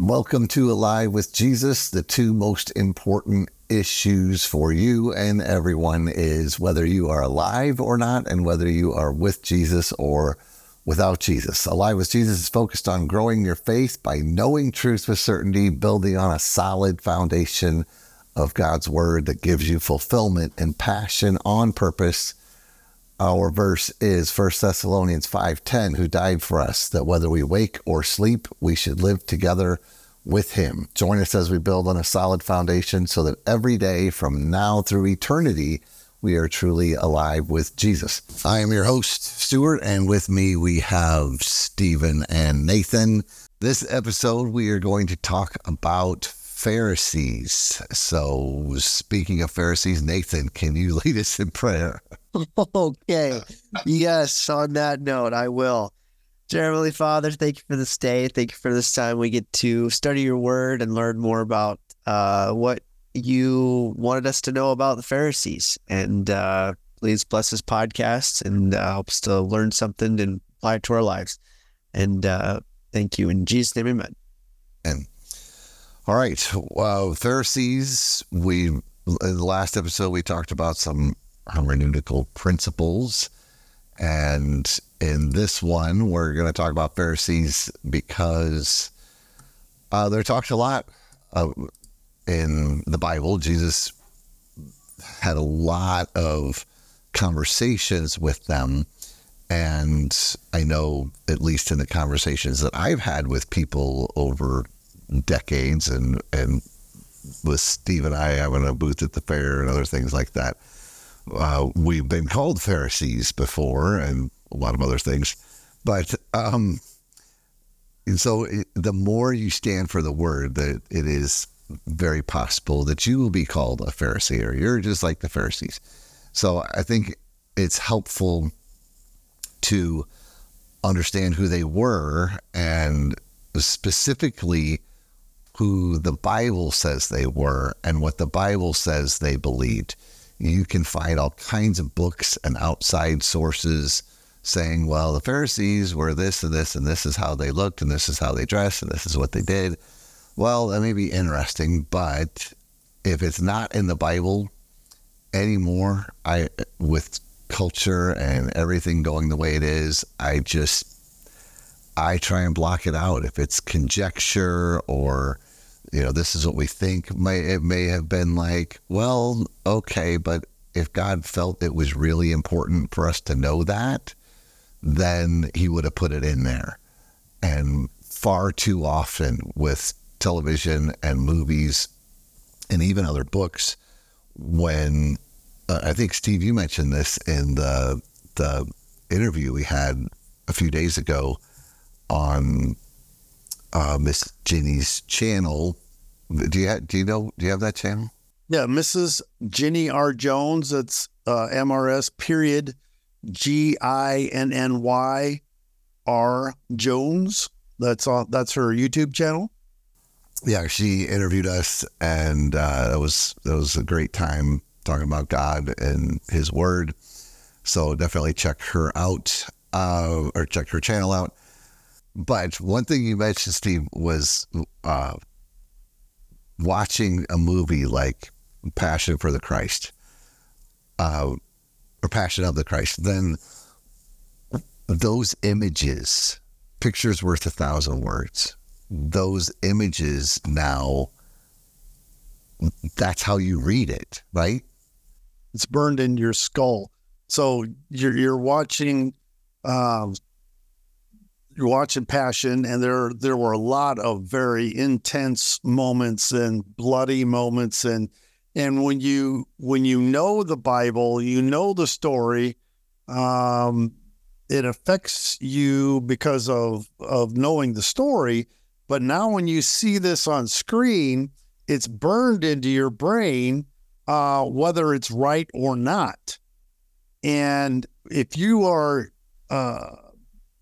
Welcome to Alive with Jesus. The two most important issues for you and everyone is whether you are alive or not, and whether you are with Jesus or without Jesus. Alive with Jesus is focused on growing your faith by knowing truth with certainty, building on a solid foundation of God's word that gives you fulfillment and passion on purpose our verse is 1 Thessalonians 5:10 who died for us that whether we wake or sleep we should live together with him. Join us as we build on a solid foundation so that every day from now through eternity we are truly alive with Jesus. I am your host Stuart and with me we have Stephen and Nathan. This episode we are going to talk about Pharisees. So, speaking of Pharisees, Nathan, can you lead us in prayer? Okay. Yes, on that note, I will. Dear Heavenly Father, thank you for this day. Thank you for this time we get to study your word and learn more about uh, what you wanted us to know about the Pharisees. And uh, please bless this podcast and uh, help us to learn something and apply it to our lives. And uh, thank you. In Jesus' name, amen. And all right. Well, Pharisees, we in the last episode we talked about some hermeneutical principles. And in this one, we're going to talk about Pharisees because uh, they're talked a lot uh, in the Bible. Jesus had a lot of conversations with them. And I know, at least in the conversations that I've had with people over decades and and with Steve and I having a booth at the fair and other things like that. Uh, we've been called Pharisees before and a lot of other things, but um, and so it, the more you stand for the word, that it is very possible that you will be called a Pharisee or you're just like the Pharisees. So I think it's helpful to understand who they were and specifically who the Bible says they were and what the Bible says they believed. You can find all kinds of books and outside sources saying, well, the Pharisees were this and this, and this is how they looked, and this is how they dressed, and this is what they did. Well, that may be interesting, but if it's not in the Bible anymore, I with culture and everything going the way it is, I just I try and block it out. If it's conjecture or you know, this is what we think. May it may have been like, well, okay, but if God felt it was really important for us to know that, then He would have put it in there. And far too often with television and movies and even other books, when uh, I think Steve, you mentioned this in the the interview we had a few days ago on uh, Miss Ginny's channel. Do you have, do you know do you have that channel? Yeah, Mrs. Ginny R. Jones. It's uh, MRS period G I N N Y R Jones. That's on. That's her YouTube channel. Yeah, she interviewed us, and uh, it was it was a great time talking about God and His Word. So definitely check her out, uh, or check her channel out. But one thing you mentioned, Steve, was uh, watching a movie like Passion for the Christ, uh, or Passion of the Christ. Then those images, pictures worth a thousand words. Those images now, that's how you read it, right? It's burned in your skull. So you're you're watching um, you're watching Passion, and there there were a lot of very intense moments and bloody moments, and and when you when you know the Bible, you know the story. Um, it affects you because of of knowing the story. But now, when you see this on screen, it's burned into your brain, uh, whether it's right or not. And if you are uh,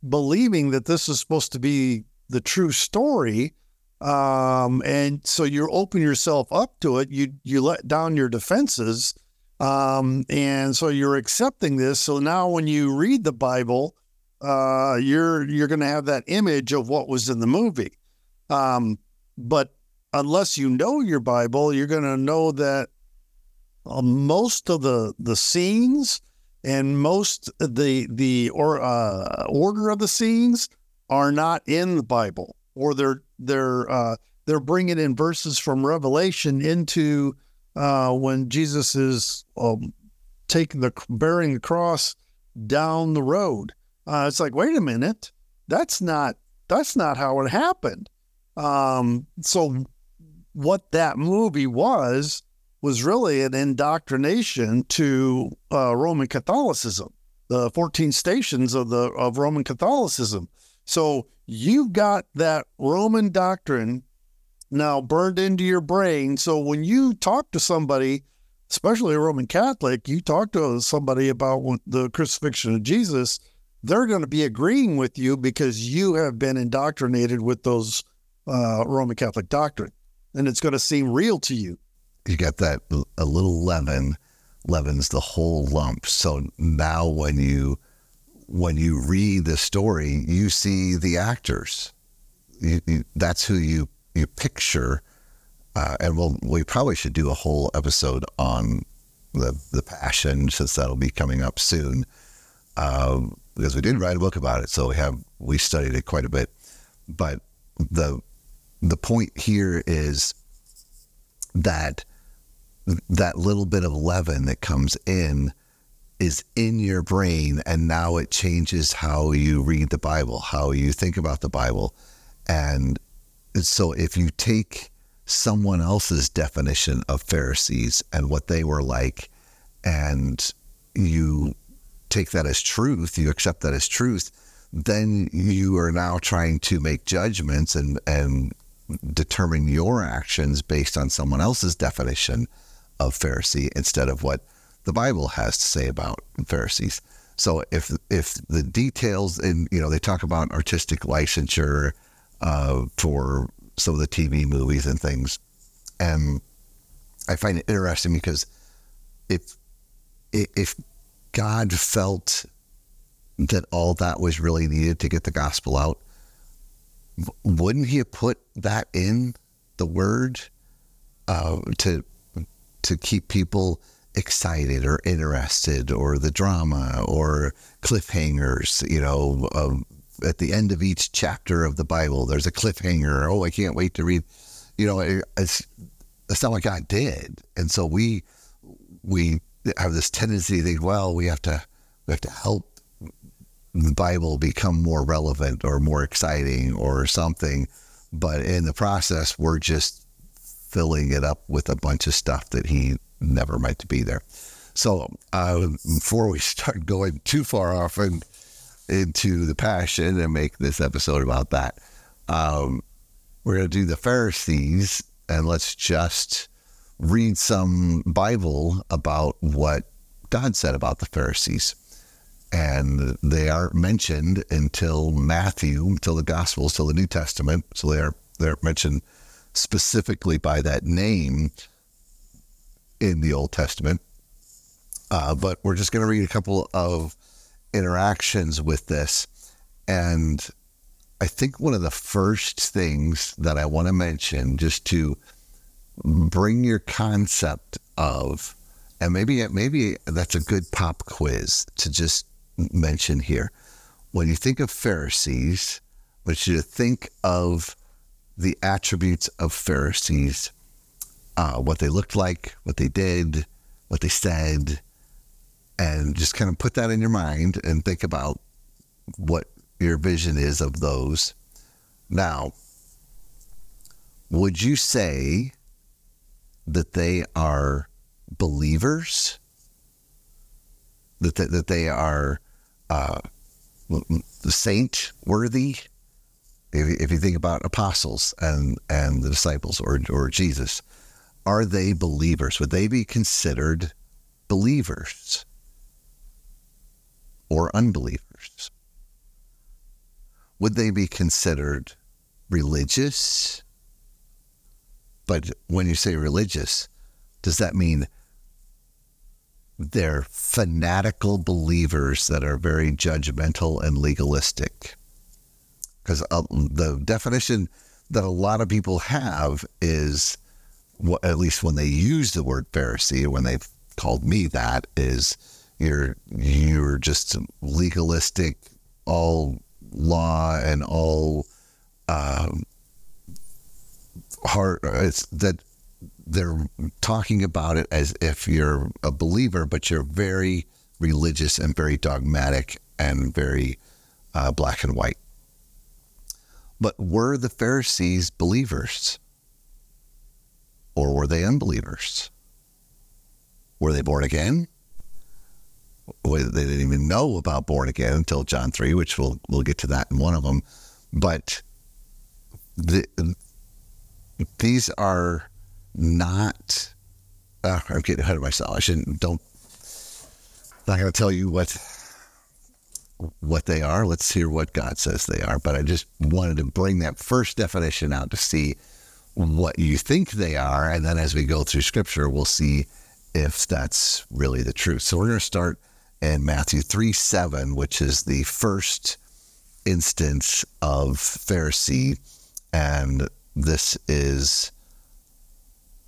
believing that this is supposed to be the true story, um, and so you open yourself up to it. You you let down your defenses, um, and so you're accepting this. So now, when you read the Bible, uh, you're you're going to have that image of what was in the movie. Um, but unless you know your Bible, you're going to know that uh, most of the the scenes and most the the or uh, order of the scenes are not in the Bible, or they're they're uh, they're bringing in verses from Revelation into uh, when Jesus is um, taking the bearing the cross down the road. Uh, it's like, wait a minute, that's not that's not how it happened. Um, so what that movie was was really an indoctrination to uh, Roman Catholicism, the 14 stations of the of Roman Catholicism. So you've got that Roman doctrine now burned into your brain. So when you talk to somebody, especially a Roman Catholic, you talk to somebody about the crucifixion of Jesus, they're going to be agreeing with you because you have been indoctrinated with those uh, Roman Catholic doctrine, and it's going to seem real to you. You got that a little leaven leavens the whole lump. So now when you when you read the story, you see the actors. You, you, that's who you you picture. Uh, and we'll, we probably should do a whole episode on the the passion since that'll be coming up soon. Um, because we did write a book about it, so we have we studied it quite a bit. But the the point here is that that little bit of leaven that comes in is in your brain and now it changes how you read the bible how you think about the bible. And so if you take someone else's definition of pharisees and what they were like and you take that as truth you accept that as truth then you are now trying to make judgments and and determine your actions based on someone else's definition of Pharisee instead of what the Bible has to say about Pharisees. So if if the details and you know they talk about artistic licensure uh, for some of the TV movies and things, and I find it interesting because if if God felt that all that was really needed to get the gospel out, wouldn't He have put that in the Word uh, to to keep people excited or interested or the drama or cliffhangers, you know, um, at the end of each chapter of the Bible, there's a cliffhanger. Oh, I can't wait to read. You know, it's, that's not what God did. And so we, we have this tendency to think, well, we have to, we have to help the Bible become more relevant or more exciting or something. But in the process, we're just filling it up with a bunch of stuff that he never meant to be there. So uh, before we start going too far off and into the passion and make this episode about that, um, we're going to do the Pharisees and let's just read some Bible about what God said about the Pharisees. And they aren't mentioned until Matthew, until the Gospels, till the New Testament. So they are they're mentioned specifically by that name in the Old Testament. Uh, but we're just going to read a couple of interactions with this. And I think one of the first things that I want to mention, just to bring your concept of, and maybe maybe that's a good pop quiz to just mention here. When you think of Pharisees, I want you to think of the attributes of Pharisees, uh, what they looked like, what they did, what they said, and just kind of put that in your mind and think about what your vision is of those. Now, would you say that they are believers? That, they, that they are uh, saint worthy? If, if you think about apostles and, and the disciples or, or Jesus, are they believers? Would they be considered believers or unbelievers? Would they be considered religious? But when you say religious, does that mean they're fanatical believers that are very judgmental and legalistic? Because uh, the definition that a lot of people have is, what, at least when they use the word Pharisee, when they've called me that, is you're you're just legalistic, all law and all um, hard. It's that they're talking about it as if you're a believer, but you're very religious and very dogmatic and very uh, black and white. But were the Pharisees believers? Or were they unbelievers? Were they born again? Well, they didn't even know about born again until John 3, which we'll, we'll get to that in one of them. But the, these are not. Uh, I'm getting ahead of myself. I shouldn't. Don't. I'm Not going to tell you what what they are. Let's hear what God says they are. But I just wanted to bring that first definition out to see what you think they are, and then as we go through Scripture, we'll see if that's really the truth. So we're going to start in Matthew three seven, which is the first instance of Pharisee, and this is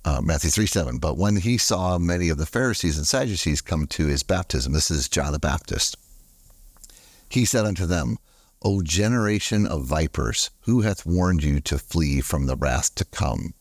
uh, Matthew 3 7. But when he saw many of the Pharisees and Sadducees come to his baptism, this is John the Baptist, he said unto them, O generation of vipers, who hath warned you to flee from the wrath to come?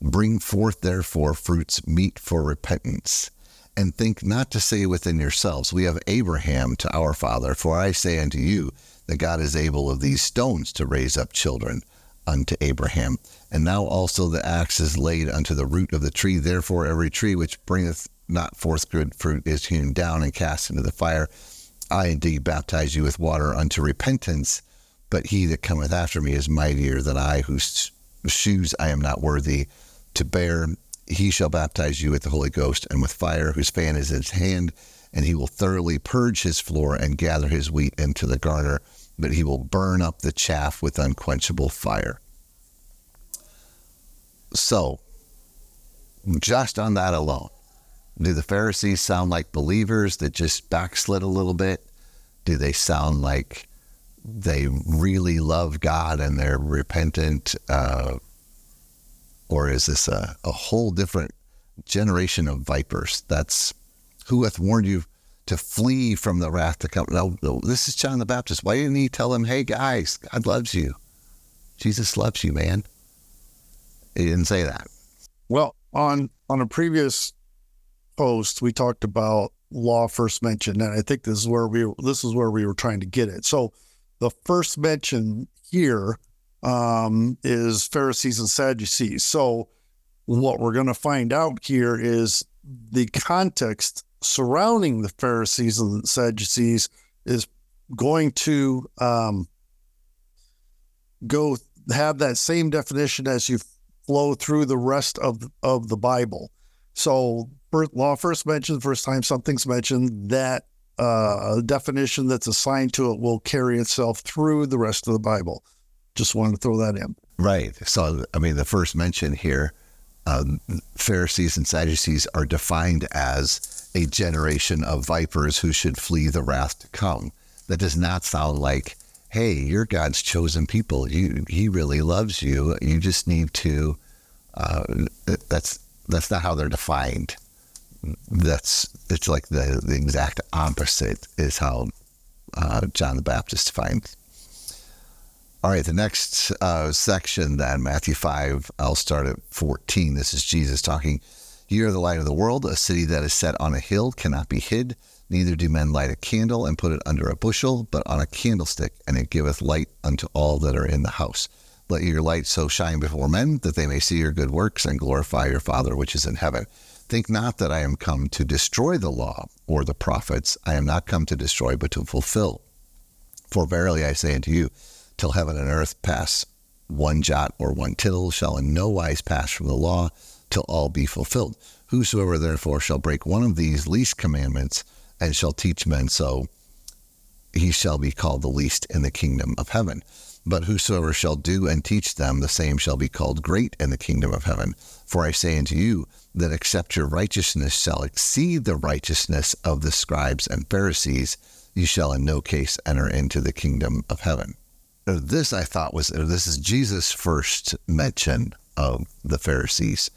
Bring forth therefore fruits meet for repentance. And think not to say within yourselves, We have Abraham to our father. For I say unto you, that God is able of these stones to raise up children unto Abraham. And now also the axe is laid unto the root of the tree. Therefore, every tree which bringeth not forth good fruit is hewn down and cast into the fire. I indeed baptize you with water unto repentance, but he that cometh after me is mightier than I, whose shoes I am not worthy to bear. He shall baptize you with the Holy Ghost and with fire, whose fan is in his hand, and he will thoroughly purge his floor and gather his wheat into the garner, but he will burn up the chaff with unquenchable fire. So, just on that alone, do the Pharisees sound like believers that just backslid a little bit? Do they sound like they really love God and they're repentant? Uh, or is this a, a whole different generation of vipers? That's who hath warned you to flee from the wrath to come. No, no, this is John the Baptist. Why didn't he tell him, hey, guys, God loves you? Jesus loves you, man. He didn't say that. Well, on on a previous post, we talked about law first mention, and I think this is where we this is where we were trying to get it. So, the first mention here um, is Pharisees and Sadducees. So, what we're going to find out here is the context surrounding the Pharisees and Sadducees is going to um, go have that same definition as you flow through the rest of of the Bible. So law first mentioned, the first time something's mentioned, that uh, definition that's assigned to it will carry itself through the rest of the Bible. Just wanted to throw that in. Right. So, I mean, the first mention here, um, Pharisees and Sadducees are defined as a generation of vipers who should flee the wrath to come. That does not sound like, hey, you're God's chosen people. You, he really loves you. You just need to. Uh, that's that's not how they're defined. That's it's like the the exact opposite is how uh, John the Baptist defined. All right, the next uh, section then, Matthew 5, I'll start at 14. This is Jesus talking. You are the light of the world. A city that is set on a hill cannot be hid. Neither do men light a candle and put it under a bushel, but on a candlestick, and it giveth light unto all that are in the house. Let your light so shine before men that they may see your good works and glorify your Father which is in heaven. Think not that I am come to destroy the law or the prophets. I am not come to destroy, but to fulfill. For verily I say unto you, till heaven and earth pass, one jot or one tittle shall in no wise pass from the law till all be fulfilled. Whosoever therefore shall break one of these least commandments and shall teach men so, he shall be called the least in the kingdom of heaven. But whosoever shall do and teach them, the same shall be called great in the kingdom of heaven. For I say unto you, that except your righteousness shall exceed the righteousness of the scribes and Pharisees, you shall in no case enter into the kingdom of heaven this I thought was this is Jesus' first mention of the Pharisees.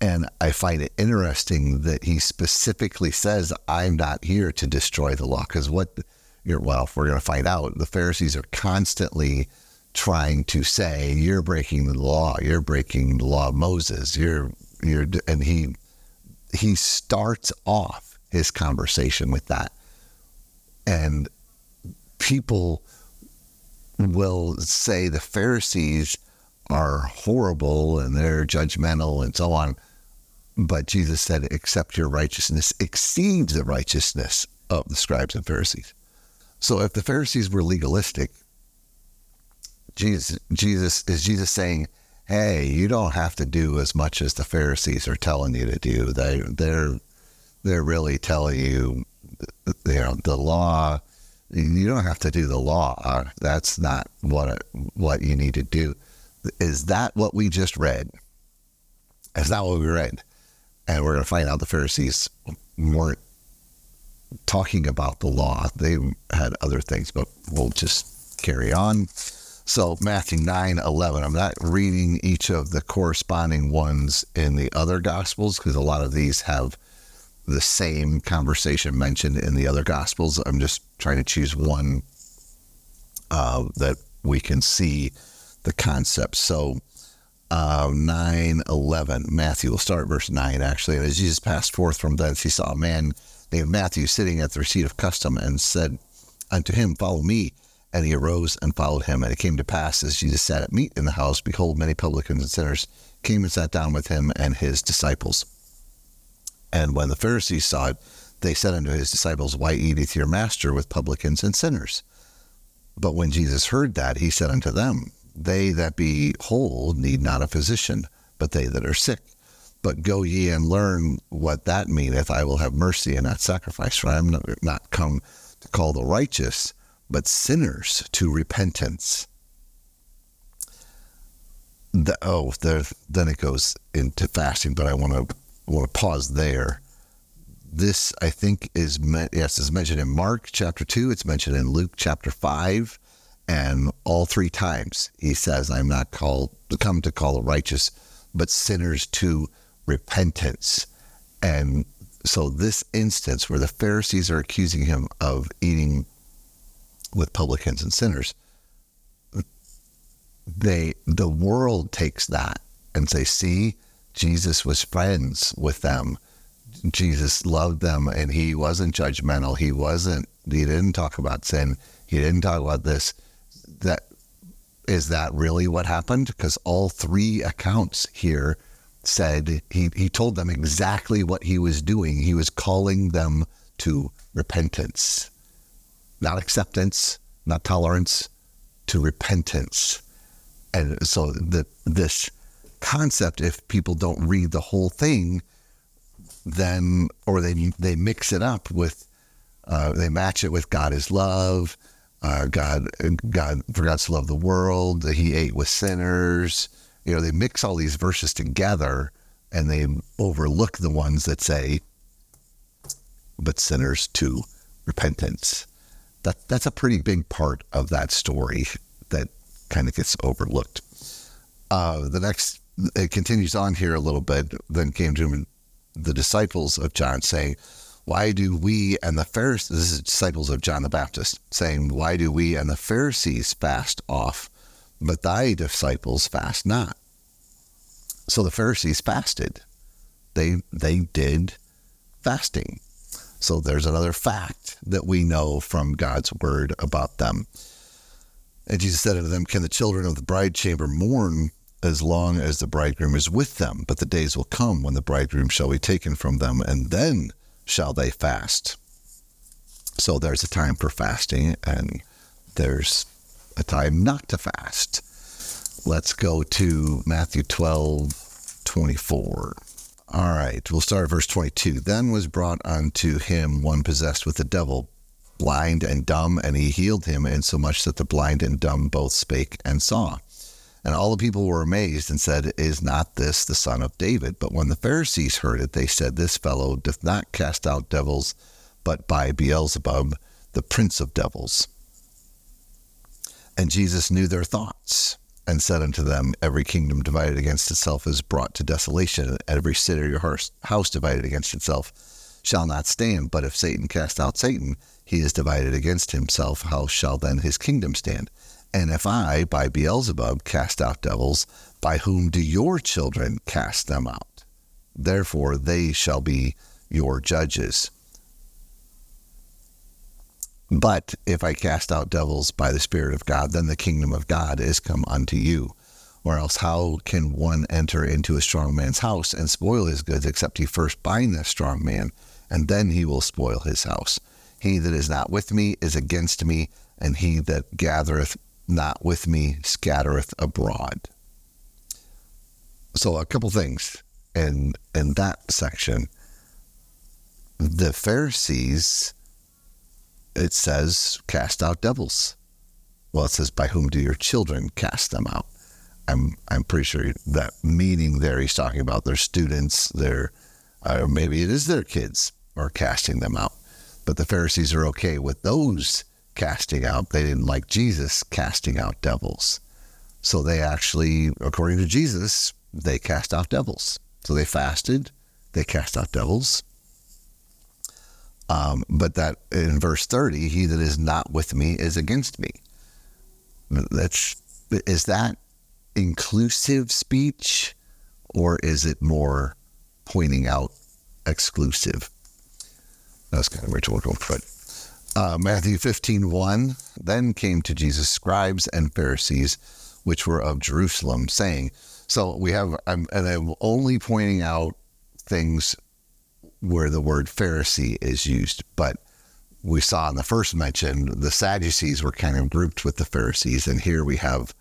And I find it interesting that he specifically says, I'm not here to destroy the law. Because what you're, well, we're going to find out, the Pharisees are constantly trying to say, You're breaking the law. You're breaking the law of Moses. You're, you're, and he, he starts off his conversation with that. And people will say the Pharisees are horrible and they're judgmental and so on. But Jesus said, except your righteousness exceeds the righteousness of the scribes and Pharisees. So if the Pharisees were legalistic, Jesus, Jesus is Jesus saying, "Hey, you don't have to do as much as the Pharisees are telling you to do. They they're they're really telling you, you know, the law. You don't have to do the law. That's not what what you need to do. Is that what we just read? Is that what we read? And we're going to find out the Pharisees weren't talking about the law. They had other things, but we'll just carry on. So Matthew 9, 11. I'm not reading each of the corresponding ones in the other gospels because a lot of these have the same conversation mentioned in the other gospels. I'm just trying to choose one uh, that we can see the concept. So uh, 9, 11. Matthew, will start verse 9 actually. And as Jesus passed forth from thence, he saw a man named Matthew sitting at the receipt of custom and said unto him, Follow me. And he arose and followed him. And it came to pass, as Jesus sat at meat in the house, behold, many publicans and sinners came and sat down with him and his disciples. And when the Pharisees saw it, they said unto his disciples, Why eateth your master with publicans and sinners? But when Jesus heard that, he said unto them, They that be whole need not a physician, but they that are sick. But go ye and learn what that meaneth. I will have mercy and not sacrifice, for I am not come to call the righteous, but sinners to repentance. The, oh, there, then it goes into fasting, but I want to want to pause there. This, I think, is yes, is mentioned in Mark chapter two. It's mentioned in Luke chapter five, and all three times he says, "I'm not called to come to call the righteous, but sinners to repentance." And so, this instance where the Pharisees are accusing him of eating with publicans and sinners, they the world takes that and say, "See, Jesus was friends with them. Jesus loved them, and he wasn't judgmental. He wasn't. He didn't talk about sin. He didn't talk about this. That is that really what happened? Because all three accounts here said he, he told them exactly what he was doing. He was calling them to repentance not acceptance, not tolerance, to repentance. And so the, this concept, if people don't read the whole thing, then or they they mix it up with, uh, they match it with God is love, uh, God God for God to love the world, that He ate with sinners. You know, they mix all these verses together, and they overlook the ones that say, "But sinners to repentance." that that's a pretty big part of that story that kind of gets overlooked. Uh, the next, it continues on here a little bit. Then came to him the disciples of John saying, Why do we and the Pharisees, this is disciples of John the Baptist, saying, Why do we and the Pharisees fast off, but thy disciples fast not? So the Pharisees fasted. They they did fasting. So there's another fact that we know from God's word about them. And Jesus said unto them, Can the children of the bride chamber mourn as long as the bridegroom is with them? But the days will come when the bridegroom shall be taken from them, and then shall they fast. So there's a time for fasting, and there's a time not to fast. Let's go to Matthew 12, 24. All right, we'll start at verse 22. Then was brought unto him one possessed with the devil, blind and dumb, and he healed him, insomuch that the blind and dumb both spake and saw. And all the people were amazed and said, Is not this the son of David? But when the Pharisees heard it, they said, This fellow doth not cast out devils, but by Beelzebub, the prince of devils. And Jesus knew their thoughts and said unto them, Every kingdom divided against itself is brought to desolation, every city or house divided against itself shall not stand. But if Satan cast out Satan, he is divided against himself. How shall then his kingdom stand? And if I, by Beelzebub, cast out devils, by whom do your children cast them out? Therefore they shall be your judges. But if I cast out devils by the Spirit of God, then the kingdom of God is come unto you. Or else, how can one enter into a strong man's house and spoil his goods, except he first bind the strong man, and then he will spoil his house? He that is not with me is against me, and he that gathereth not with me scattereth abroad. So, a couple things in in that section. The Pharisees it says cast out devils. Well, it says by whom do your children cast them out? I'm I'm pretty sure that meaning there he's talking about their students, their or maybe it is their kids are casting them out. But the Pharisees are okay with those casting out. They didn't like Jesus casting out devils. So they actually, according to Jesus, they cast out devils. So they fasted, they cast out devils, um, but that in verse 30, he that is not with me is against me. That's is that inclusive speech or is it more pointing out exclusive? That's kind of rhetorical, but uh, Matthew 15, 1, then came to Jesus scribes and Pharisees, which were of Jerusalem, saying, so we have, I'm, and I'm only pointing out things where the word Pharisee is used, but we saw in the first mention the Sadducees were kind of grouped with the Pharisees, and here we have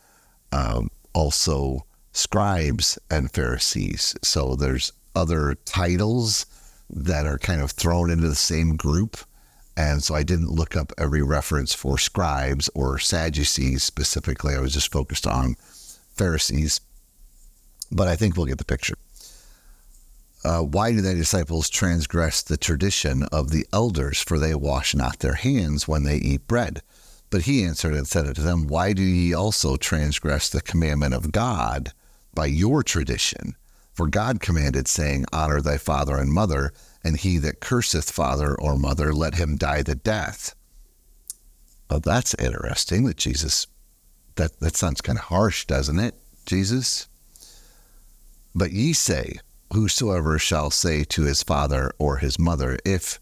um, also scribes and Pharisees. So there's other titles that are kind of thrown into the same group. And so I didn't look up every reference for scribes or Sadducees specifically. I was just focused on Pharisees. But I think we'll get the picture uh, Why do thy disciples transgress the tradition of the elders? For they wash not their hands when they eat bread. But he answered and said unto them, Why do ye also transgress the commandment of God by your tradition? For God commanded, saying, Honor thy father and mother, and he that curseth father or mother, let him die the death. Well, that's interesting that Jesus, that, that sounds kind of harsh, doesn't it, Jesus? But ye say, whosoever shall say to his father or his mother, If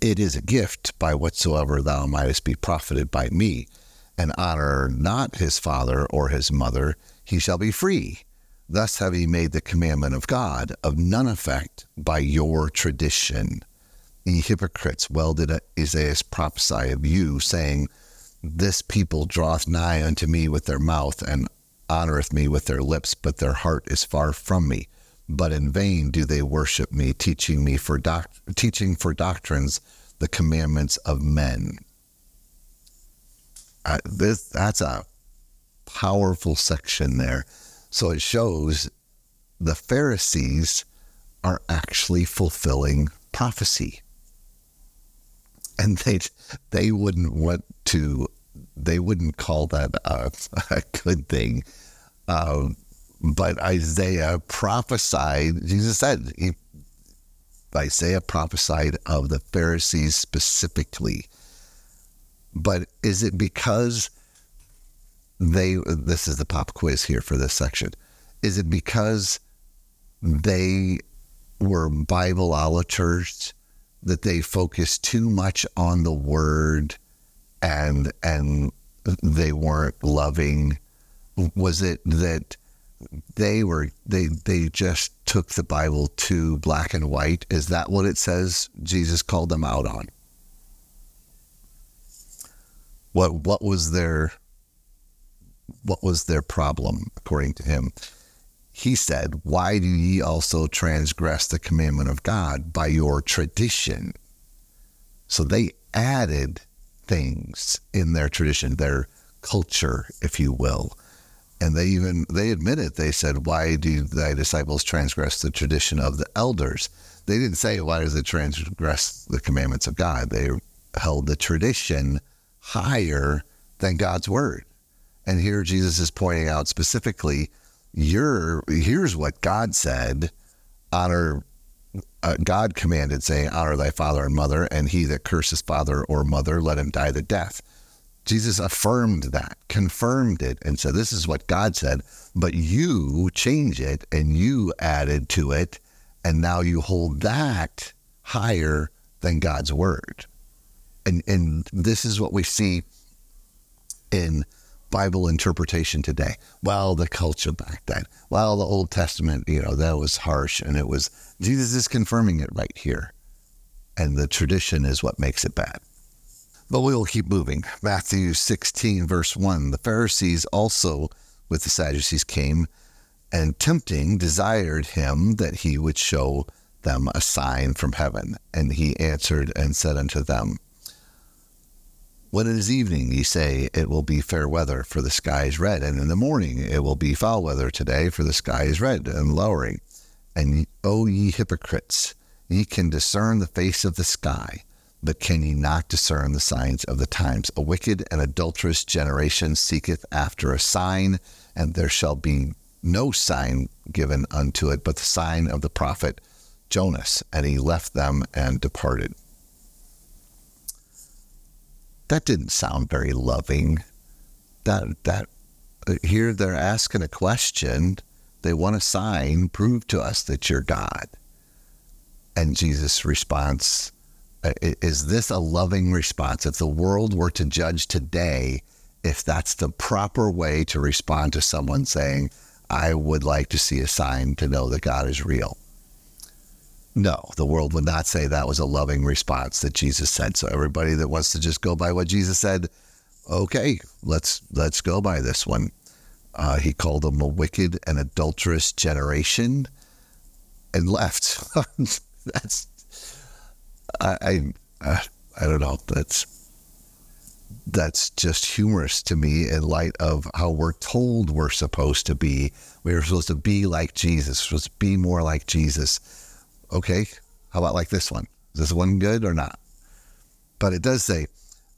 it is a gift by whatsoever thou mightest be profited by me, and honor not his father or his mother, he shall be free. Thus have ye made the commandment of God of none effect by your tradition. Ye hypocrites, well did Isaiah prophesy of you, saying, This people draweth nigh unto me with their mouth, and honoreth me with their lips, but their heart is far from me but in vain do they worship me, teaching me for doc- teaching for doctrines the commandments of men. This that's a powerful section there. So it shows the Pharisees are actually fulfilling prophecy, and they they wouldn't want to. They wouldn't call that a, a good thing. Uh, but Isaiah prophesied, Jesus said, he, Isaiah prophesied of the Pharisees specifically. But is it because they, this is the pop quiz here for this section, is it because they were Bibliolaters that they focused too much on the word and and they weren't loving? Was it that they were they they just took the Bible to black and white. Is that what it says Jesus called them out on? What what was their what was their problem according to him? He said, Why do ye also transgress the commandment of God by your tradition? So they added things in their tradition, their culture, if you will and they even they admitted they said why do thy disciples transgress the tradition of the elders they didn't say why does it transgress the commandments of god they held the tradition higher than God's word. And here Jesus is pointing out specifically, you're, here's what God said honor, uh, God commanded, saying, honor thy father and mother, and he that curses father or mother, let him die the death. Jesus affirmed that, confirmed it, and said, This is what God said, but you change it and you added to it, and now you hold that higher than God's word. And, and this is what we see in Bible interpretation today. Well, the culture back then. Well, the Old Testament, you know, that was harsh and it was, Jesus is confirming it right here. And the tradition is what makes it bad. But we will keep moving. Matthew 16, verse 1. The Pharisees also with the Sadducees came and tempting desired him that he would show them a sign from heaven. And he answered and said unto them, When it is evening, ye say, It will be fair weather, for the sky is red. And in the morning, it will be foul weather today, for the sky is red and lowering. And O ye hypocrites, ye can discern the face of the sky but can ye not discern the signs of the times? A wicked and adulterous generation seeketh after a sign, and there shall be no sign given unto it but the sign of the prophet Jonas. And he left them and departed. That didn't sound very loving. That that here they're asking a question. They want a sign. Prove to us that you're God. And Jesus' response is this a loving response? If the world were to judge today, if that's the proper way to respond to someone saying, I would like to see a sign to know that God is real. No, the world would not say that was a loving response that Jesus said. So everybody that wants to just go by what Jesus said, okay, let's let's go by this one. Uh, he called them a wicked and adulterous generation, and left. That's I, I, I don't know. That's that's just humorous to me in light of how we're told we're supposed to be. We're supposed to be like Jesus. We're supposed to be more like Jesus. Okay, how about like this one? Is this one good or not? But it does say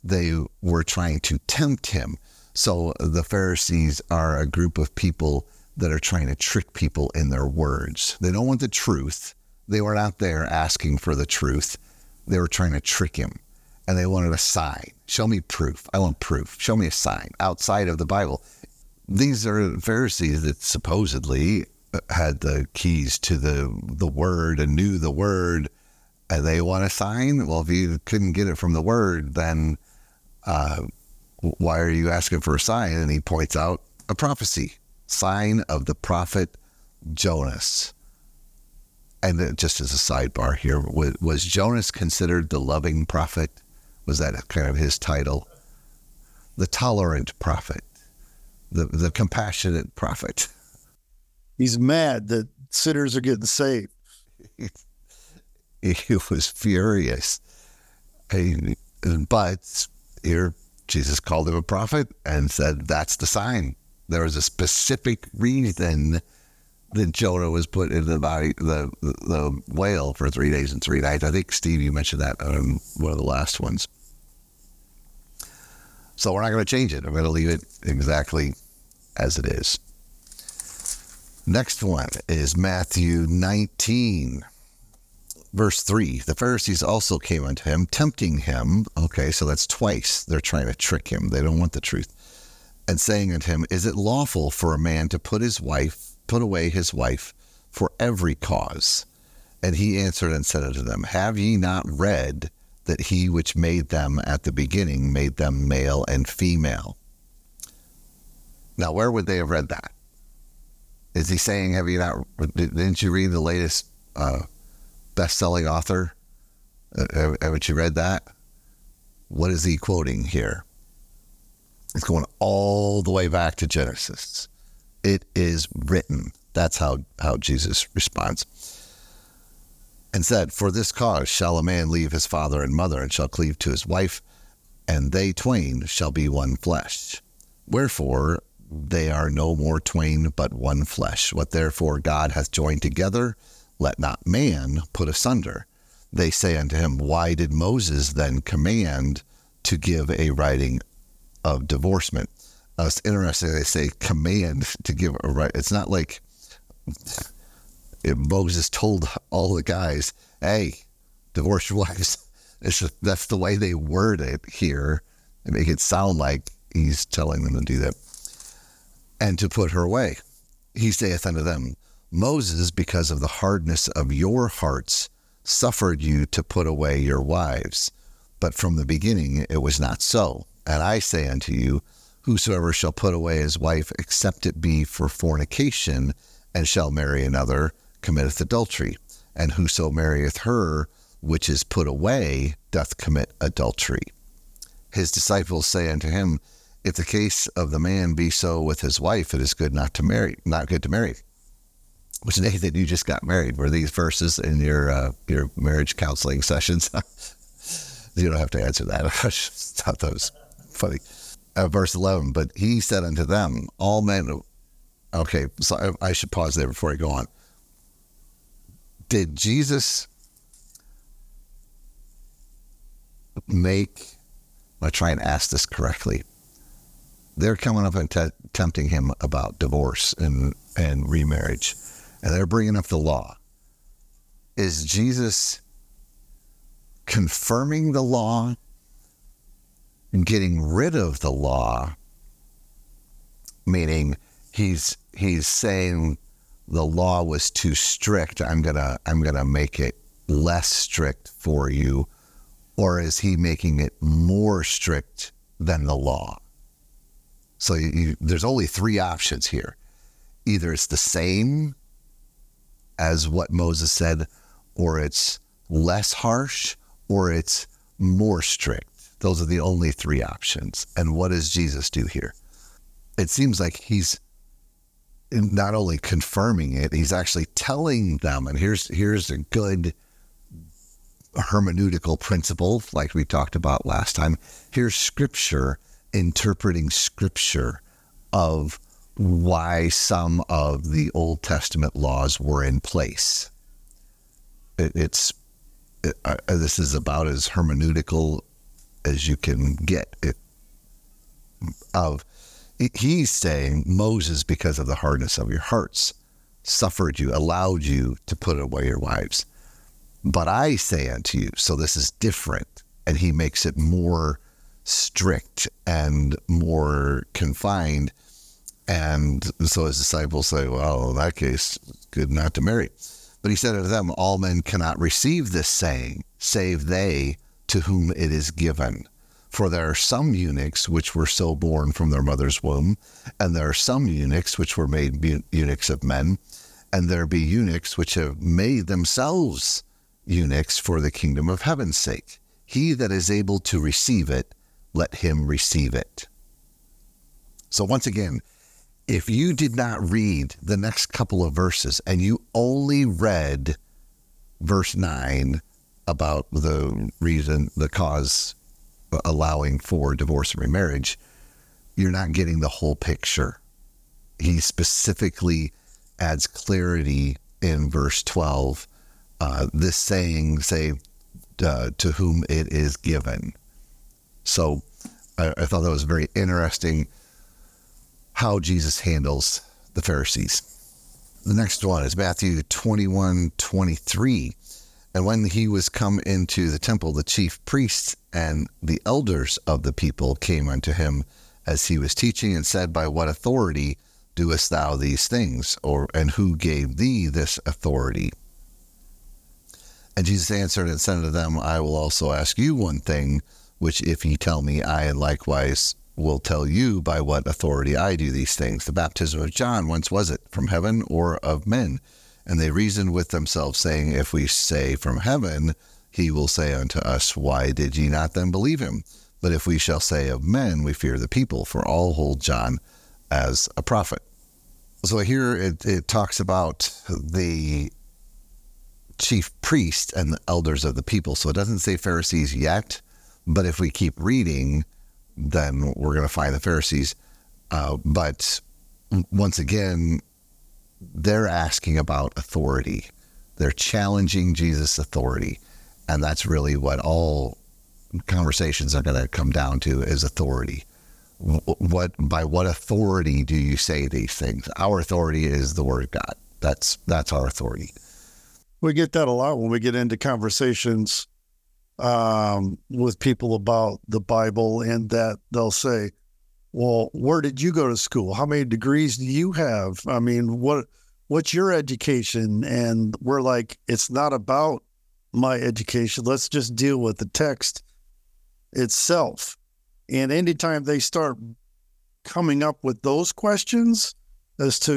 they were trying to tempt him. So the Pharisees are a group of people that are trying to trick people in their words. They don't want the truth. They were not there asking for the truth they were trying to trick him and they wanted a sign. Show me proof. I want proof. Show me a sign outside of the Bible. These are Pharisees that supposedly had the keys to the the word and knew the word and they want a sign. Well, if you couldn't get it from the word, then uh, why are you asking for a sign? And he points out a prophecy, sign of the prophet Jonas and just as a sidebar here, was, was, Jonas considered the loving prophet? Was that kind of his title? The tolerant prophet, the, the compassionate prophet. He's mad that sinners are getting saved. he was furious. But here, Jesus called him a prophet and said, That's the sign. There was a specific reason then Jonah was put in the body, the, the, the whale for three days and three nights. I think Steve, you mentioned that on one of the last ones. So we're not going to change it. I'm going to leave it exactly as it is. Next one is Matthew 19, verse 3. The Pharisees also came unto him, tempting him. Okay, so that's twice. They're trying to trick him. They don't want the truth. And saying unto him, Is it lawful for a man to put his wife put away his wife for every cause. And he answered and said unto them, Have ye not read that he which made them at the beginning made them male and female? Now, where would they have read that? Is he saying, Have you not, didn't you read the latest uh, best selling author? Uh, haven't you read that? What is he quoting here? It's going all the way back to Genesis it is written. That's how, how Jesus responds. And said, For this cause shall a man leave his father and mother, and shall cleave to his wife, and they twain shall be one flesh. Wherefore they are no more twain, but one flesh. What therefore God hath joined together, let not man put asunder. They say unto him, Why did Moses then command to give a writing of divorcement. Uh, it's interesting. They say command to give a right. It's not like Moses told all the guys, "Hey, divorce your wives." It's just, that's the way they word it here. They make it sound like he's telling them to do that, and to put her away. He saith unto them, Moses, because of the hardness of your hearts, suffered you to put away your wives. But from the beginning it was not so. And I say unto you, Whosoever shall put away his wife, except it be for fornication, and shall marry another, committeth adultery. And whoso marrieth her which is put away doth commit adultery. His disciples say unto him, If the case of the man be so with his wife, it is good not to marry, not good to marry. Which Nathan, you just got married. Were these verses in your uh, your marriage counseling sessions? you don't have to answer that. I just thought that was funny. Uh, verse eleven. But he said unto them, All men. Okay, so I, I should pause there before I go on. Did Jesus make? I try and ask this correctly. They're coming up and te- tempting him about divorce and and remarriage, and they're bringing up the law. Is Jesus confirming the law getting rid of the law? Meaning, he's he's saying the law was too strict. I'm gonna I'm gonna make it less strict for you or is he making it more strict than the law? So you, you, there's only three options here. Either it's the same as what Moses said, or it's less harsh, or it's more strict. Those are the only three options. And what does Jesus do here? It seems like he's not only confirming it, he's actually telling them, and here's here's a good hermeneutical principle, like we talked about last time. Here's scripture interpreting scripture of why some of the Old Testament laws were in place. It, it's it, uh, this is about as hermeneutical as you can get. It of he's saying Moses, because of the hardness of your hearts, suffered you, allowed you to put away your wives. But I say unto you, so this is different. And he makes it more strict and more confined. And so his disciples say, well, in that case, good not to marry. But he said unto them, All men cannot receive this saying, save they to whom it is given. For there are some eunuchs which were so born from their mother's womb, and there are some eunuchs which were made eunuchs of men, and there be eunuchs which have made themselves eunuchs for the kingdom of heaven's sake. He that is able to receive it, let him receive it. So, once again, if you did not read the next couple of verses and you only read verse 9 about the reason, the cause allowing for divorce and remarriage, you're not getting the whole picture. He specifically adds clarity in verse 12 uh, this saying, say, uh, to whom it is given. So I, I thought that was very interesting how Jesus handles the Pharisees. The next one is Matthew 21 23. And when he was come into the temple, the chief priests and the elders of the people came unto him as he was teaching and said, By what authority doest thou these things? Or and who gave thee this authority? And Jesus answered and said unto them, I will also ask you one thing, which if ye tell me, I likewise will tell you by what authority I do these things. The baptism of John, whence was it? From heaven or of men? And they reasoned with themselves, saying, If we say from heaven, he will say unto us, Why did ye not then believe him? But if we shall say of men, we fear the people, for all hold John as a prophet. So here it, it talks about the chief priests and the elders of the people. So it doesn't say Pharisees yet, but if we keep reading, then we're going to find the Pharisees. Uh, but once again, they're asking about authority. They're challenging Jesus' authority. And that's really what all conversations are going to come down to is authority. what by what authority do you say these things? Our authority is the word of God. That's that's our authority. We get that a lot when we get into conversations um, with people about the Bible, and that they'll say, "Well, where did you go to school? How many degrees do you have? I mean, what what's your education?" And we're like, "It's not about my education. Let's just deal with the text itself." And anytime they start coming up with those questions as to,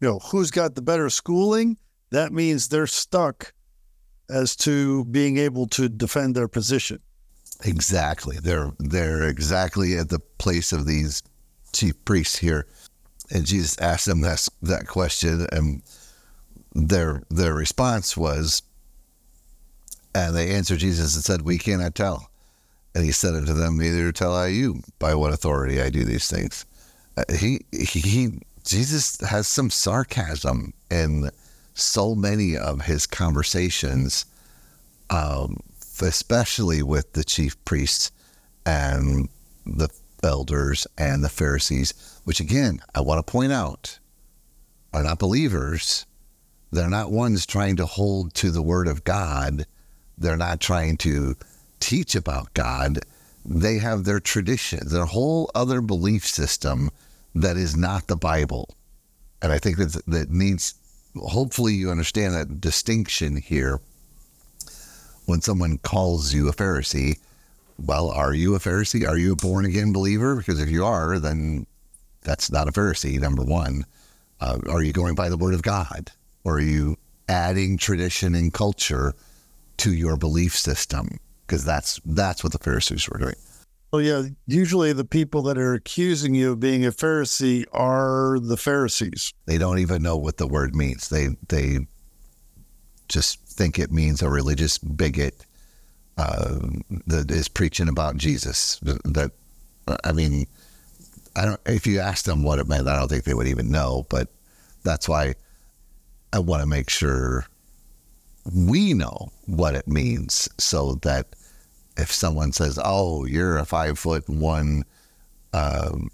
you know, who's got the better schooling, that means they're stuck as to being able to defend their position. Exactly. They're they're exactly at the place of these chief priests here. And Jesus asked them that that question and their their response was and they answered Jesus and said, We cannot tell. And he said unto them, Neither tell I you by what authority I do these things. Uh, he, he, Jesus has some sarcasm in so many of his conversations, um, especially with the chief priests and the elders and the Pharisees, which again, I want to point out are not believers. They're not ones trying to hold to the word of God. They're not trying to teach about God, they have their tradition, their whole other belief system that is not the Bible. And I think that that needs, hopefully, you understand that distinction here. When someone calls you a Pharisee, well, are you a Pharisee? Are you a born again believer? Because if you are, then that's not a Pharisee, number one. Uh, are you going by the word of God? Or are you adding tradition and culture to your belief system? because that's that's what the Pharisees were doing. Well, yeah, usually the people that are accusing you of being a Pharisee are the Pharisees. They don't even know what the word means. They they just think it means a religious bigot uh, that is preaching about Jesus. That I mean, I don't. If you ask them what it meant, I don't think they would even know. But that's why I want to make sure we know what it means, so that if someone says, "Oh, you're a five foot one um,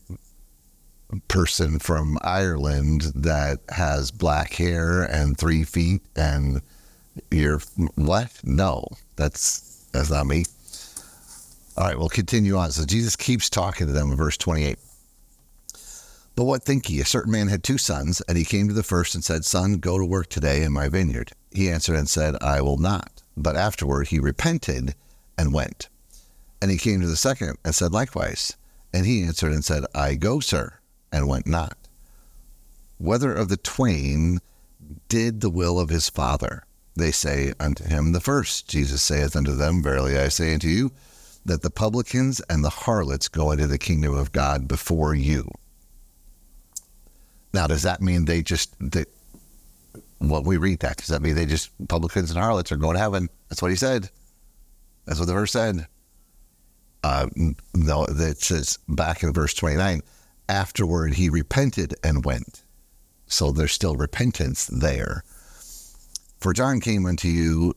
person from Ireland that has black hair and three feet," and you're what? No, that's that's not me. All right, we'll continue on. So Jesus keeps talking to them in verse 28. But what think ye? A certain man had two sons, and he came to the first and said, Son, go to work today in my vineyard. He answered and said, I will not. But afterward he repented and went. And he came to the second and said likewise. And he answered and said, I go, sir, and went not. Whether of the twain did the will of his father? They say unto him, The first. Jesus saith unto them, Verily I say unto you, that the publicans and the harlots go into the kingdom of God before you. Now, does that mean they just, that, well, we read that, does that mean they just, publicans and harlots are going to heaven? That's what he said. That's what the verse said. Uh, no, it says back in verse 29, afterward he repented and went. So there's still repentance there. For John came unto you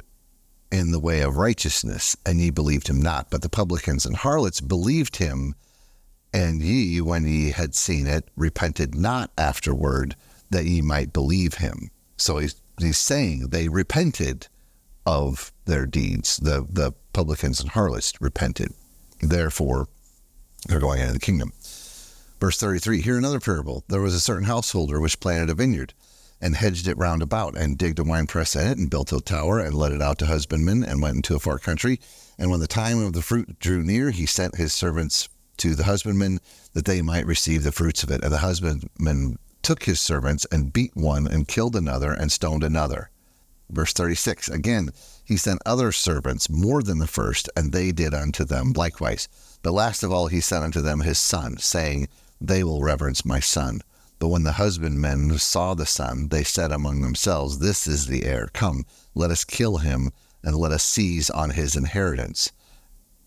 in the way of righteousness, and ye believed him not. But the publicans and harlots believed him, and ye, when ye had seen it, repented not afterward that ye might believe him. So he's, he's saying they repented of their deeds. The, the publicans and harlots repented. Therefore, they're going into the kingdom. Verse 33 Here another parable. There was a certain householder which planted a vineyard and hedged it round about, and digged a winepress in it, and built a tower, and let it out to husbandmen, and went into a far country. And when the time of the fruit drew near, he sent his servants to the husbandmen that they might receive the fruits of it. And the husbandmen took his servants and beat one, and killed another, and stoned another. Verse 36 Again, he sent other servants more than the first, and they did unto them likewise. But last of all, he sent unto them his son, saying, They will reverence my son. But when the husbandmen saw the son, they said among themselves, This is the heir. Come, let us kill him, and let us seize on his inheritance.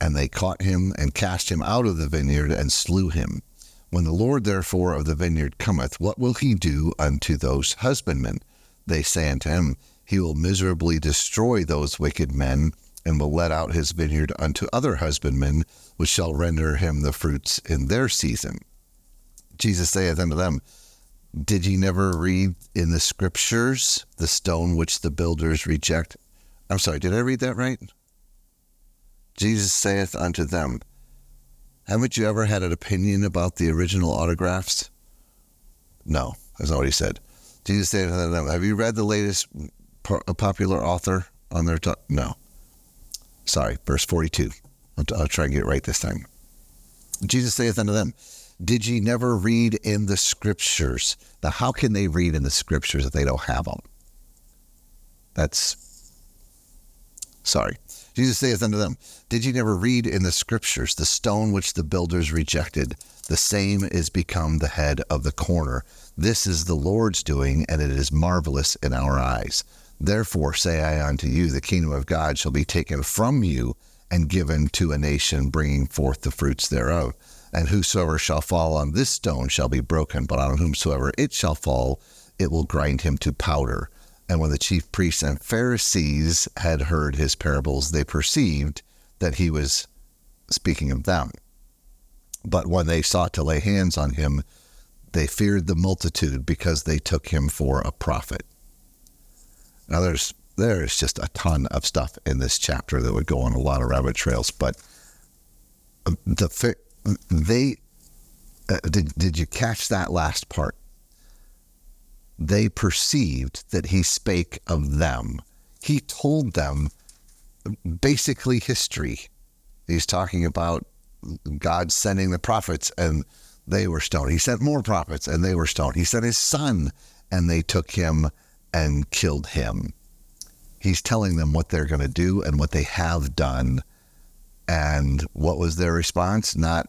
And they caught him, and cast him out of the vineyard, and slew him. When the Lord therefore of the vineyard cometh, what will he do unto those husbandmen? They say unto him, he will miserably destroy those wicked men and will let out his vineyard unto other husbandmen, which shall render him the fruits in their season. Jesus saith unto them, Did ye never read in the scriptures the stone which the builders reject? I'm sorry, did I read that right? Jesus saith unto them, Haven't you ever had an opinion about the original autographs? No, that's not what he said. Jesus said unto them, Have you read the latest uh, popular author on their talk? No. Sorry, verse 42. I'll, I'll try and get it right this time. Jesus saith unto them, Did ye never read in the scriptures? Now, how can they read in the scriptures if they don't have them? That's sorry. Jesus saith unto them, Did ye never read in the scriptures the stone which the builders rejected? The same is become the head of the corner. This is the Lord's doing, and it is marvelous in our eyes. Therefore say I unto you, the kingdom of God shall be taken from you and given to a nation, bringing forth the fruits thereof. And whosoever shall fall on this stone shall be broken, but on whomsoever it shall fall, it will grind him to powder. And when the chief priests and Pharisees had heard his parables, they perceived that he was speaking of them. But when they sought to lay hands on him, they feared the multitude because they took him for a prophet. Now, there's there's just a ton of stuff in this chapter that would go on a lot of rabbit trails, but uh, the they uh, did did you catch that last part? they perceived that he spake of them. He told them basically history. He's talking about God sending the prophets and they were stoned. He sent more prophets and they were stoned. He sent his son and they took him and killed him. He's telling them what they're going to do and what they have done. And what was their response? Not,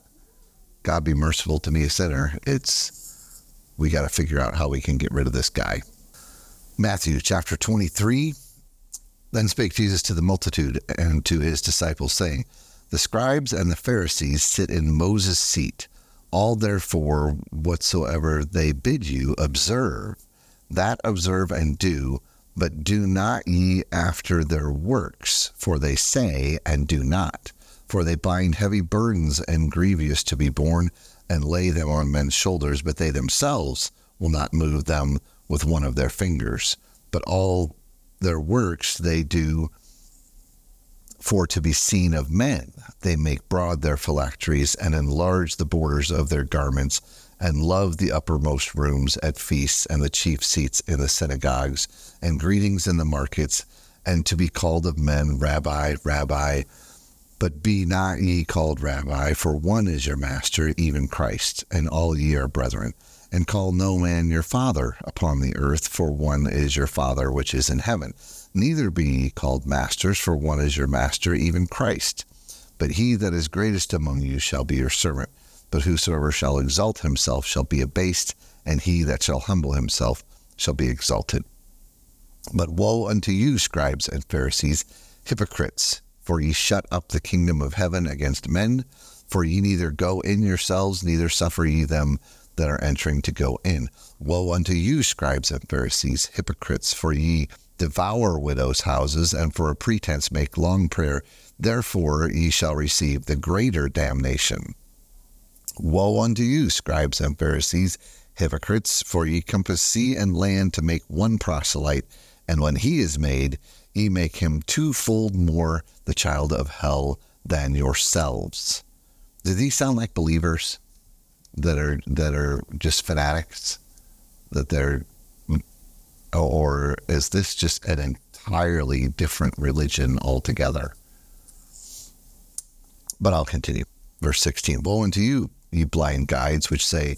God be merciful to me, a sinner. It's, we got to figure out how we can get rid of this guy. Matthew chapter 23. Then spake Jesus to the multitude and to his disciples, saying, The scribes and the Pharisees sit in Moses' seat. All therefore whatsoever they bid you observe, that observe and do, but do not ye after their works, for they say and do not. For they bind heavy burdens and grievous to be borne and lay them on men's shoulders, but they themselves will not move them with one of their fingers. But all their works they do for to be seen of men. They make broad their phylacteries and enlarge the borders of their garments, and love the uppermost rooms at feasts and the chief seats in the synagogues, and greetings in the markets, and to be called of men, Rabbi, Rabbi but be not ye called Rabbi, for one is your master, even Christ, and all ye are brethren. And call no man your father upon the earth, for one is your Father which is in heaven. Neither be ye called masters, for one is your master, even Christ. But he that is greatest among you shall be your servant. But whosoever shall exalt himself shall be abased, and he that shall humble himself shall be exalted. But woe unto you, scribes and Pharisees, hypocrites! For ye shut up the kingdom of heaven against men, for ye neither go in yourselves, neither suffer ye them that are entering to go in. Woe unto you, scribes and Pharisees, hypocrites, for ye devour widows' houses, and for a pretense make long prayer. Therefore ye shall receive the greater damnation. Woe unto you, scribes and Pharisees, hypocrites, for ye compass sea and land to make one proselyte, and when he is made, ye make him twofold more the child of hell than yourselves. Do these sound like believers that are that are just fanatics? That they're or is this just an entirely different religion altogether? But I'll continue. Verse 16 Woe unto you, ye blind guides, which say,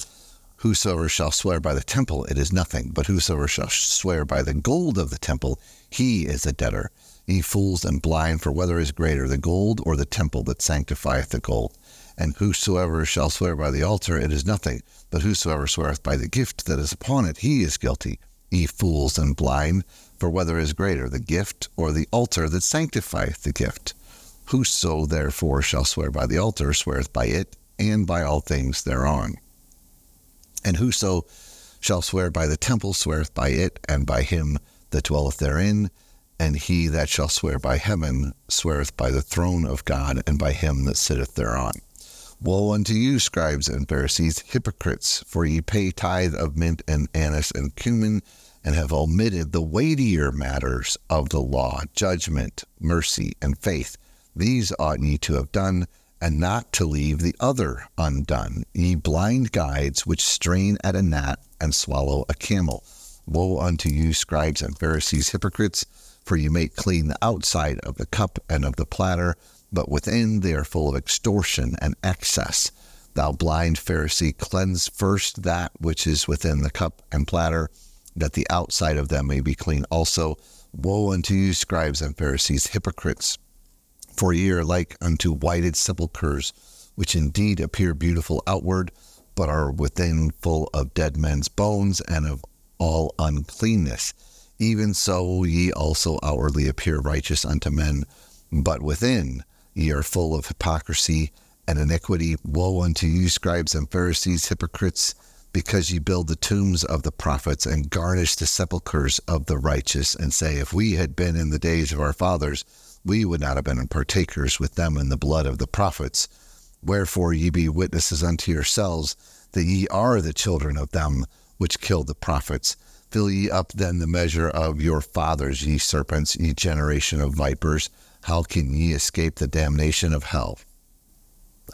Whosoever shall swear by the temple, it is nothing, but whosoever shall swear by the gold of the temple, he is a debtor. Ye fools and blind, for whether is greater, the gold or the temple that sanctifieth the gold? And whosoever shall swear by the altar, it is nothing, but whosoever sweareth by the gift that is upon it, he is guilty. Ye fools and blind, for whether is greater, the gift or the altar that sanctifieth the gift? Whoso therefore shall swear by the altar sweareth by it, and by all things thereon. And whoso shall swear by the temple sweareth by it, and by him that dwelleth therein, And he that shall swear by heaven sweareth by the throne of God and by him that sitteth thereon. Woe unto you, scribes and Pharisees, hypocrites, for ye pay tithe of mint and anise and cumin, and have omitted the weightier matters of the law, judgment, mercy, and faith. These ought ye to have done, and not to leave the other undone. Ye blind guides, which strain at a gnat and swallow a camel. Woe unto you, scribes and Pharisees, hypocrites, for you make clean the outside of the cup and of the platter, but within they are full of extortion and excess. Thou blind Pharisee, cleanse first that which is within the cup and platter, that the outside of them may be clean also. Woe unto you, scribes and Pharisees, hypocrites! For ye are like unto whited sepulchres, which indeed appear beautiful outward, but are within full of dead men's bones and of all uncleanness. Even so ye also outwardly appear righteous unto men, but within ye are full of hypocrisy and iniquity. Woe unto you, scribes and Pharisees, hypocrites! because ye build the tombs of the prophets and garnish the sepulchres of the righteous, and say, If we had been in the days of our fathers, we would not have been partakers with them in the blood of the prophets. Wherefore ye be witnesses unto yourselves that ye are the children of them which killed the prophets. Fill ye up then the measure of your fathers, ye serpents, ye generation of vipers. How can ye escape the damnation of hell?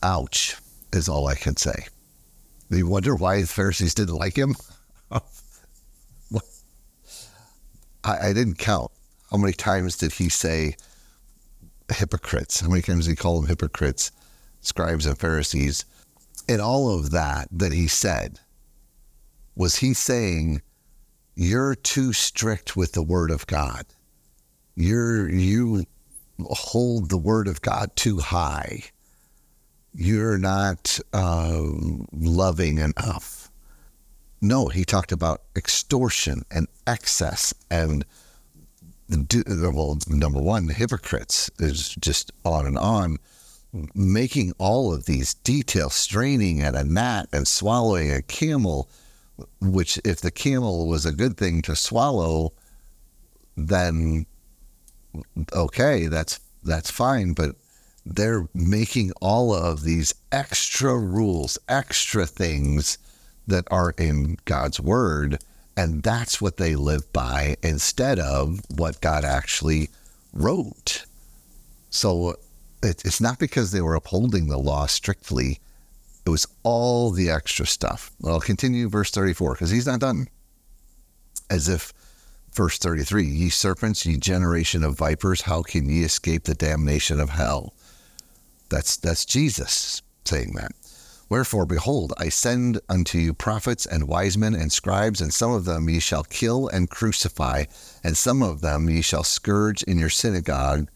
Ouch, is all I can say. You wonder why the Pharisees didn't like him? I, I didn't count. How many times did he say hypocrites? How many times he call them hypocrites, scribes and Pharisees? And all of that that he said, was he saying, You're too strict with the word of God? You're you hold the word of God too high you're not uh, loving enough. No, he talked about extortion and excess and well, number one, the hypocrites is just on and on, making all of these details, straining at a gnat and swallowing a camel, which if the camel was a good thing to swallow, then okay, that's that's fine. But they're making all of these extra rules, extra things that are in God's word. And that's what they live by instead of what God actually wrote. So it's not because they were upholding the law strictly, it was all the extra stuff. I'll continue verse 34 because he's not done. As if verse 33 Ye serpents, ye generation of vipers, how can ye escape the damnation of hell? That's that's Jesus saying that. Wherefore, behold, I send unto you prophets and wise men and scribes, and some of them ye shall kill and crucify, and some of them ye shall scourge in your synagogue,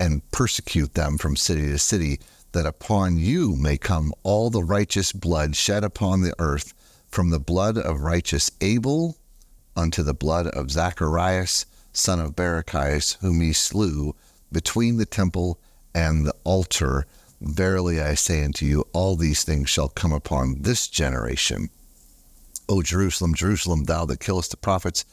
and persecute them from city to city, that upon you may come all the righteous blood shed upon the earth, from the blood of righteous Abel unto the blood of Zacharias, son of Barachias, whom ye slew between the temple and the altar Verily I say unto you, all these things shall come upon this generation. O Jerusalem, Jerusalem, thou that killest the prophets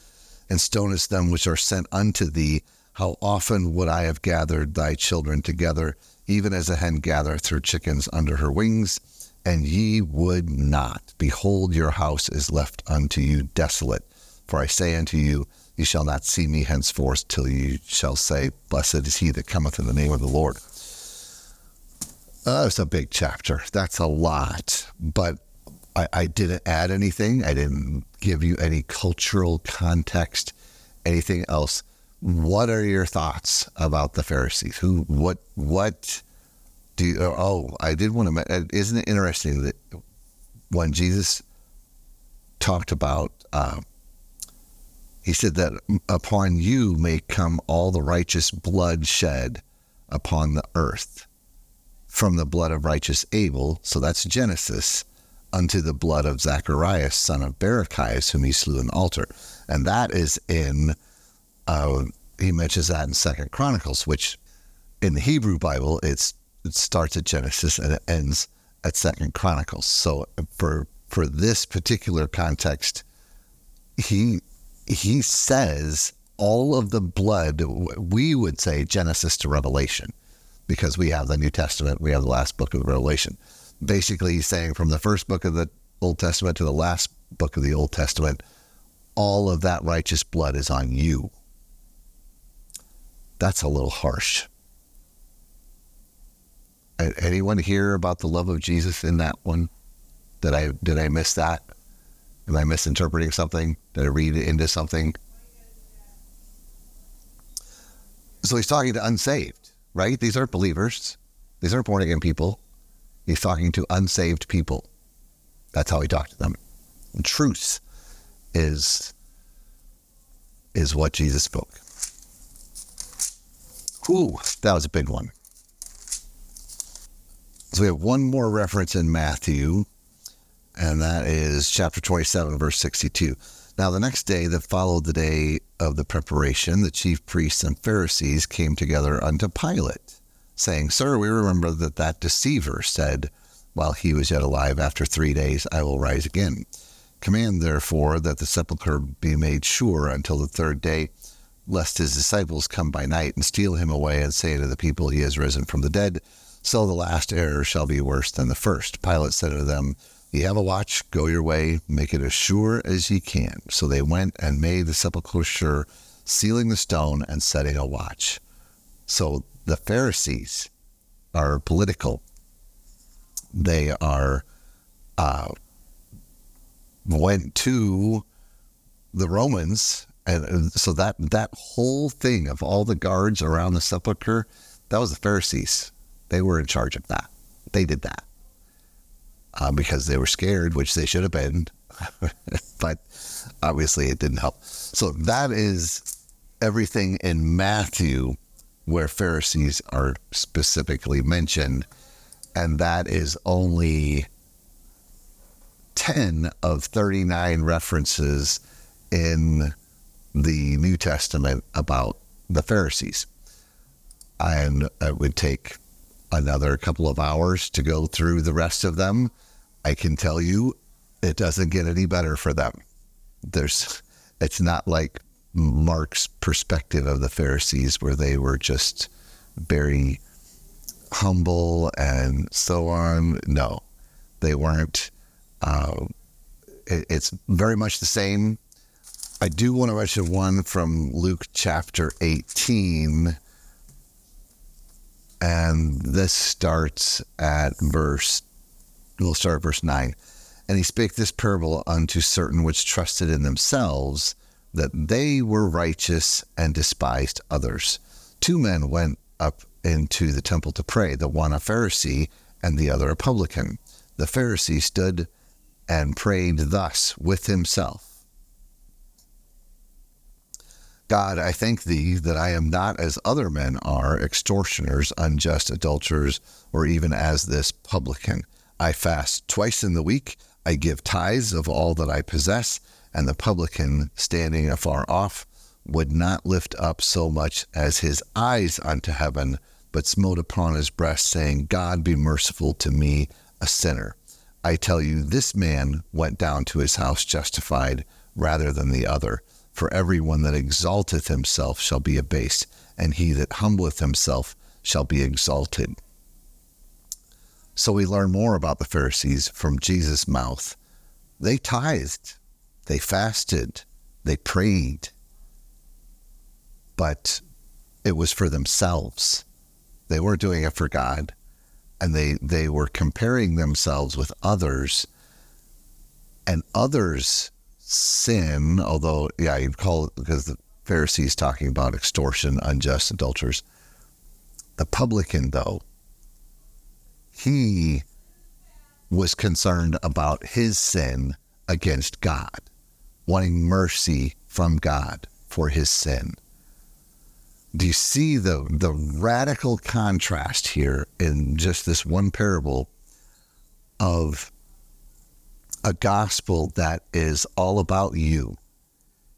and stonest them which are sent unto thee, how often would I have gathered thy children together, even as a hen gathereth her chickens under her wings, and ye would not. Behold, your house is left unto you desolate. For I say unto you, ye shall not see me henceforth till ye shall say, Blessed is he that cometh in the name of the Lord. Uh, it's a big chapter. That's a lot. But I, I didn't add anything. I didn't give you any cultural context, anything else. What are your thoughts about the Pharisees? Who, what, what do you, oh, I did want to, isn't it interesting that when Jesus talked about, uh, he said that upon you may come all the righteous blood shed upon the earth from the blood of righteous Abel, so that's Genesis, unto the blood of Zacharias, son of Barachias, whom he slew in the altar. And that is in, uh, he mentions that in Second Chronicles, which in the Hebrew Bible, it starts at Genesis and it ends at Second Chronicles. So for for this particular context, he he says all of the blood, we would say Genesis to Revelation, because we have the New Testament, we have the last book of Revelation. Basically, he's saying from the first book of the Old Testament to the last book of the Old Testament, all of that righteous blood is on you. That's a little harsh. Anyone hear about the love of Jesus in that one? Did I did I miss that? Am I misinterpreting something? Did I read into something? So he's talking to unsaved, right? These aren't believers. These aren't born again people. He's talking to unsaved people. That's how he talked to them. And truth is is what Jesus spoke. Ooh, that was a big one. So we have one more reference in Matthew, and that is chapter 27, verse 62. Now, the next day that followed the day of the preparation, the chief priests and Pharisees came together unto Pilate, saying, Sir, we remember that that deceiver said, while he was yet alive, After three days I will rise again. Command, therefore, that the sepulchre be made sure until the third day, lest his disciples come by night and steal him away and say to the people, He has risen from the dead. So the last error shall be worse than the first. Pilate said to them, Ye have a watch, go your way, make it as sure as ye can. So they went and made the sepulchre sure, sealing the stone and setting a watch. So the Pharisees are political. They are uh, went to the Romans, and so that that whole thing of all the guards around the sepulcher, that was the Pharisees. They were in charge of that. They did that uh, because they were scared, which they should have been, but obviously it didn't help. So that is everything in Matthew where Pharisees are specifically mentioned, and that is only 10 of 39 references in the New Testament about the Pharisees. And it would take another couple of hours to go through the rest of them. I can tell you it doesn't get any better for them. There's it's not like Mark's perspective of the Pharisees where they were just very humble and so on. No, they weren't. Uh, it, it's very much the same. I do want to mention one from Luke chapter 18. And this starts at verse, we'll start at verse 9. And he spake this parable unto certain which trusted in themselves that they were righteous and despised others. Two men went up into the temple to pray, the one a Pharisee and the other a publican. The Pharisee stood and prayed thus with himself God, I thank thee that I am not as other men are, extortioners, unjust, adulterers, or even as this publican. I fast twice in the week. I give tithes of all that I possess. And the publican, standing afar off, would not lift up so much as his eyes unto heaven, but smote upon his breast, saying, God be merciful to me, a sinner. I tell you, this man went down to his house justified rather than the other. For everyone that exalteth himself shall be abased, and he that humbleth himself shall be exalted. So we learn more about the Pharisees from Jesus' mouth. They tithed, they fasted, they prayed, but it was for themselves. They weren't doing it for God and they they were comparing themselves with others and others sin although yeah you'd call it because the pharisees talking about extortion unjust adulterers. The publican though he was concerned about his sin against god wanting mercy from god for his sin. Do you see the the radical contrast here in just this one parable of a gospel that is all about you.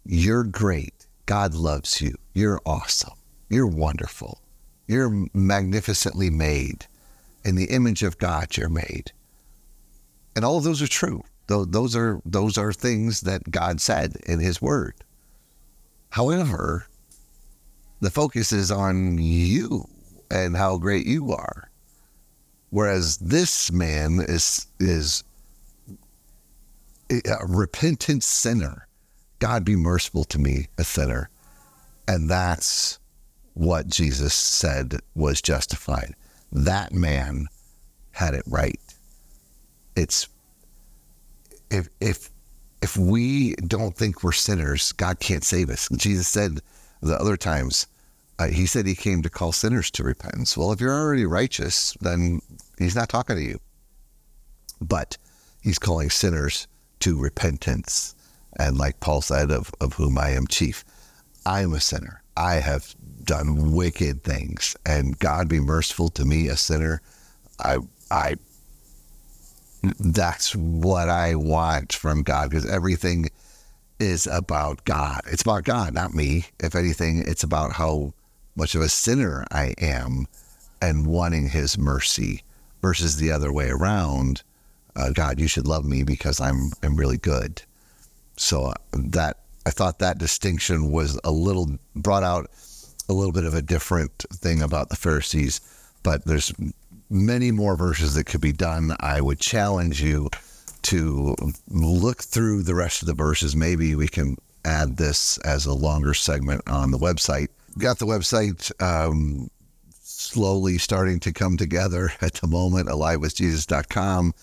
You're great. God loves you. You're awesome. You're wonderful. You're magnificently made. In the image of god you're made. And all of those are true. Those are those are things that god said in his word. However the focus is on you and how great you are. Whereas this man is is a repentant sinner. God be merciful to me, a sinner. And that's what Jesus said was justified. That man had it right. It's if if if we don't think we're sinners, God can't save us. Jesus said the other times, uh, he said he came to call sinners to repentance. Well, if you're already righteous, then he's not talking to you. But he's calling sinners to repentance. And like Paul said, of, of whom I am chief, I am a sinner. I have done wicked things, and God be merciful to me, a sinner. I, I, that's what I want from God because everything is about God. It's about God, not me. If anything, it's about how much of a sinner I am and wanting His mercy versus the other way around. Uh, God, you should love me because I'm I'm really good. So uh, that I thought that distinction was a little brought out a little bit of a different thing about the Pharisees, but there's many more verses that could be done. I would challenge you to look through the rest of the verses. Maybe we can add this as a longer segment on the website. Got the website um, slowly starting to come together at the moment, alivewithjesus.com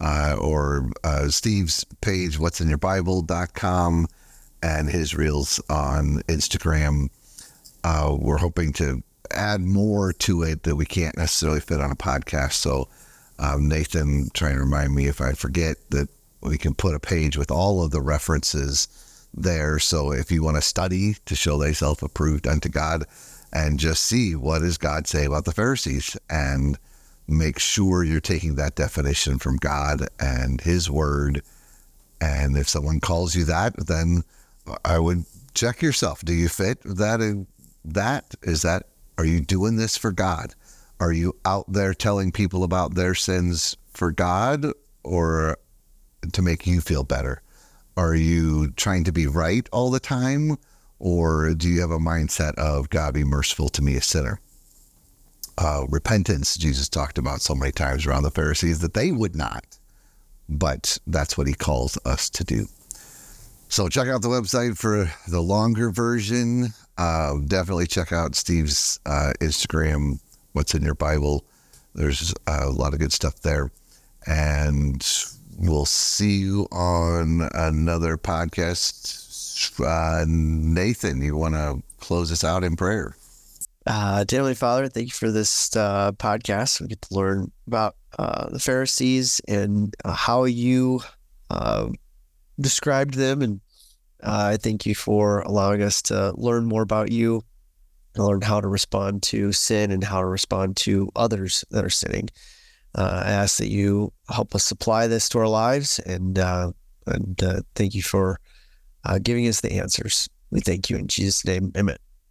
uh, or uh, Steve's page, what's in your Bible.com, and his reels on Instagram. Uh, we're hoping to add more to it that we can't necessarily fit on a podcast. So, um, Nathan, trying to remind me if I forget that we can put a page with all of the references there. So, if you want to study to show thyself approved unto God and just see what does God say about the Pharisees and make sure you're taking that definition from God and His Word. And if someone calls you that, then I would check yourself. Do you fit that? that is that? Are you doing this for God? Are you out there telling people about their sins for God or to make you feel better? Are you trying to be right all the time? Or do you have a mindset of God be merciful to me, a sinner? Uh, repentance Jesus talked about so many times around the Pharisees that they would not. But that's what he calls us to do. So check out the website for the longer version. Uh, definitely check out Steve's uh, Instagram, What's in Your Bible. There's a lot of good stuff there. And we'll see you on another podcast. Uh, Nathan, you want to close us out in prayer? Uh, dear Heavenly Father, thank you for this uh, podcast. We get to learn about uh, the Pharisees and uh, how you uh, described them. And uh, I thank you for allowing us to learn more about you and learn how to respond to sin and how to respond to others that are sinning. I ask that you help us apply this to our lives and, and thank you for giving us the answers. We thank you in Jesus' name. Amen.